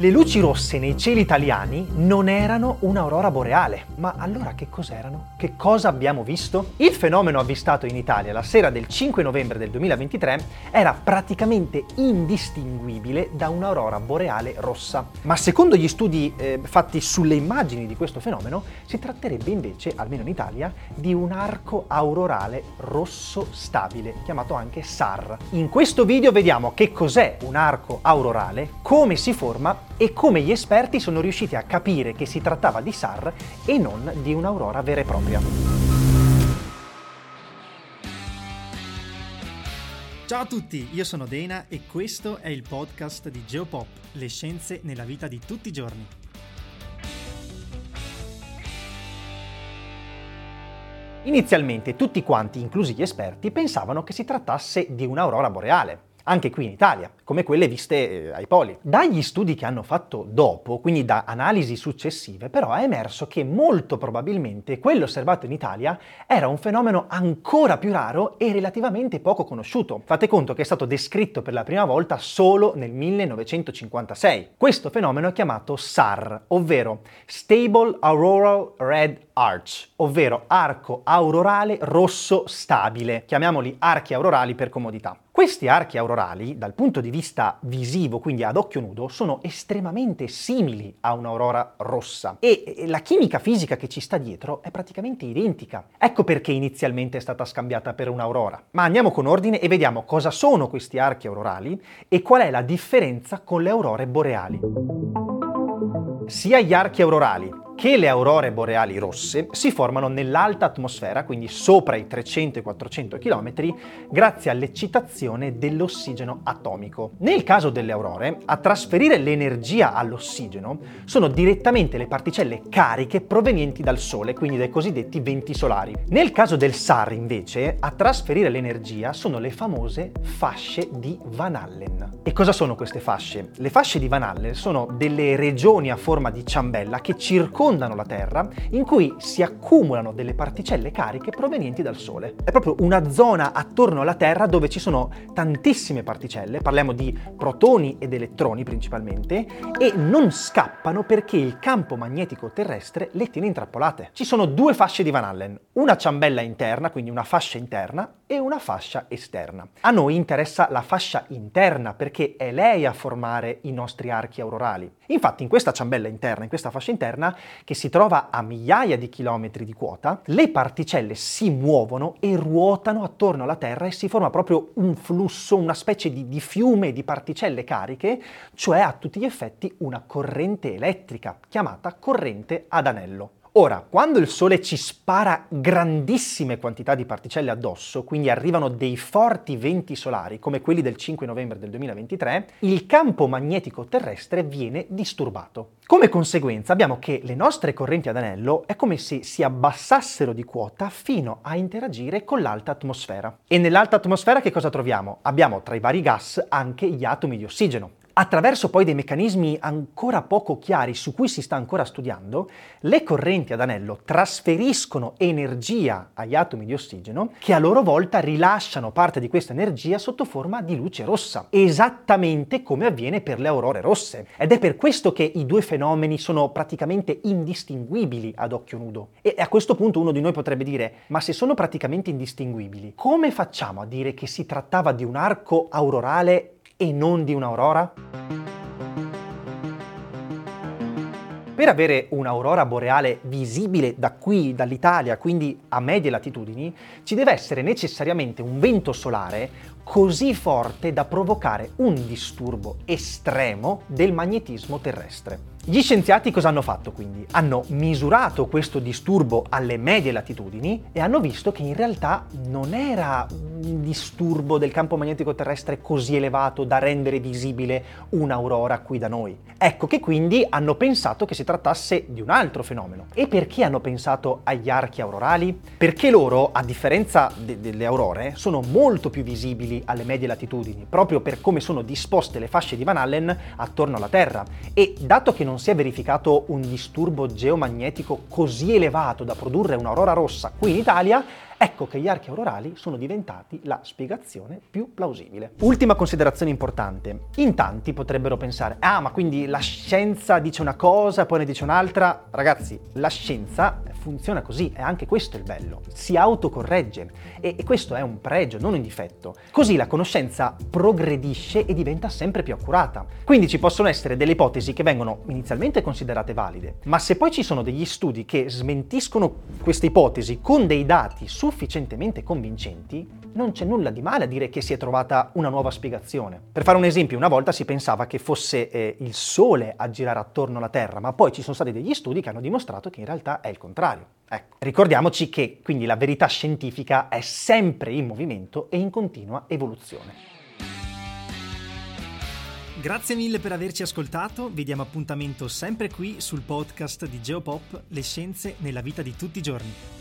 Le luci rosse nei cieli italiani non erano un'aurora boreale, ma allora che cos'erano? Che cosa abbiamo visto? Il fenomeno avvistato in Italia la sera del 5 novembre del 2023 era praticamente indistinguibile da un'aurora boreale rossa. Ma secondo gli studi eh, fatti sulle immagini di questo fenomeno, si tratterebbe invece, almeno in Italia, di un arco aurorale rosso stabile, chiamato anche SAR. In questo video vediamo che cos'è un arco aurorale, come si forma e come gli esperti sono riusciti a capire che si trattava di SAR e non di un'aurora vera e propria. Ciao a tutti, io sono Dena e questo è il podcast di Geopop, le scienze nella vita di tutti i giorni. Inizialmente tutti quanti, inclusi gli esperti, pensavano che si trattasse di un'aurora boreale, anche qui in Italia, come quelle viste eh, ai poli. Dagli studi che hanno fatto dopo, quindi da analisi successive, però è emerso che molto probabilmente quello osservato in Italia era un fenomeno ancora più raro e relativamente poco conosciuto. Fate conto che è stato descritto per la prima volta solo nel 1956. Questo fenomeno è chiamato SAR, ovvero Stable Auroral Red Arch, ovvero arco aurorale rosso stabile. Chiamiamoli archi aurorali per comodità. Questi archi aurorali, dal punto di vista visivo, quindi ad occhio nudo, sono estremamente simili a un'aurora rossa e la chimica fisica che ci sta dietro è praticamente identica. Ecco perché inizialmente è stata scambiata per un'aurora. Ma andiamo con ordine e vediamo cosa sono questi archi aurorali e qual è la differenza con le aurore boreali. Sia gli archi aurorali che le aurore boreali rosse si formano nell'alta atmosfera, quindi sopra i 300 e 400 km, grazie all'eccitazione dell'ossigeno atomico. Nel caso delle aurore, a trasferire l'energia all'ossigeno sono direttamente le particelle cariche provenienti dal Sole, quindi dai cosiddetti venti solari. Nel caso del SAR, invece, a trasferire l'energia sono le famose fasce di Van Allen. E cosa sono queste fasce? Le fasce di Van Allen sono delle regioni a forma di ciambella che circondano circondano la Terra in cui si accumulano delle particelle cariche provenienti dal Sole. È proprio una zona attorno alla Terra dove ci sono tantissime particelle, parliamo di protoni ed elettroni principalmente, e non scappano perché il campo magnetico terrestre le tiene intrappolate. Ci sono due fasce di Van Allen, una ciambella interna, quindi una fascia interna, e una fascia esterna. A noi interessa la fascia interna perché è lei a formare i nostri archi aurorali. Infatti in questa ciambella interna, in questa fascia interna, che si trova a migliaia di chilometri di quota, le particelle si muovono e ruotano attorno alla Terra e si forma proprio un flusso, una specie di, di fiume di particelle cariche, cioè a tutti gli effetti una corrente elettrica, chiamata corrente ad anello. Ora, quando il Sole ci spara grandissime quantità di particelle addosso, quindi arrivano dei forti venti solari, come quelli del 5 novembre del 2023, il campo magnetico terrestre viene disturbato. Come conseguenza abbiamo che le nostre correnti ad anello è come se si abbassassero di quota fino a interagire con l'alta atmosfera. E nell'alta atmosfera che cosa troviamo? Abbiamo tra i vari gas anche gli atomi di ossigeno. Attraverso poi dei meccanismi ancora poco chiari su cui si sta ancora studiando, le correnti ad anello trasferiscono energia agli atomi di ossigeno che a loro volta rilasciano parte di questa energia sotto forma di luce rossa, esattamente come avviene per le aurore rosse. Ed è per questo che i due fenomeni sono praticamente indistinguibili ad occhio nudo. E a questo punto uno di noi potrebbe dire, ma se sono praticamente indistinguibili, come facciamo a dire che si trattava di un arco aurorale e non di un'aurora? Per avere un'aurora boreale visibile da qui, dall'Italia, quindi a medie latitudini, ci deve essere necessariamente un vento solare così forte da provocare un disturbo estremo del magnetismo terrestre. Gli scienziati cosa hanno fatto quindi? Hanno misurato questo disturbo alle medie latitudini e hanno visto che in realtà non era disturbo del campo magnetico terrestre così elevato da rendere visibile un'aurora qui da noi. Ecco che quindi hanno pensato che si trattasse di un altro fenomeno. E perché hanno pensato agli archi aurorali? Perché loro, a differenza de- delle aurore, sono molto più visibili alle medie latitudini, proprio per come sono disposte le fasce di Van Allen attorno alla Terra. E dato che non si è verificato un disturbo geomagnetico così elevato da produrre un'aurora rossa qui in Italia, Ecco che gli archi aurorali sono diventati la spiegazione più plausibile. Ultima considerazione importante. In tanti potrebbero pensare, ah ma quindi la scienza dice una cosa, poi ne dice un'altra. Ragazzi, la scienza funziona così, è anche questo il bello. Si autocorregge e, e questo è un pregio, non un difetto. Così la conoscenza progredisce e diventa sempre più accurata. Quindi ci possono essere delle ipotesi che vengono inizialmente considerate valide, ma se poi ci sono degli studi che smentiscono queste ipotesi con dei dati su sufficientemente convincenti, non c'è nulla di male a dire che si è trovata una nuova spiegazione. Per fare un esempio, una volta si pensava che fosse eh, il Sole a girare attorno alla Terra, ma poi ci sono stati degli studi che hanno dimostrato che in realtà è il contrario. Ecco. Ricordiamoci che quindi la verità scientifica è sempre in movimento e in continua evoluzione. Grazie mille per averci ascoltato, vi diamo appuntamento sempre qui sul podcast di Geopop, le scienze nella vita di tutti i giorni.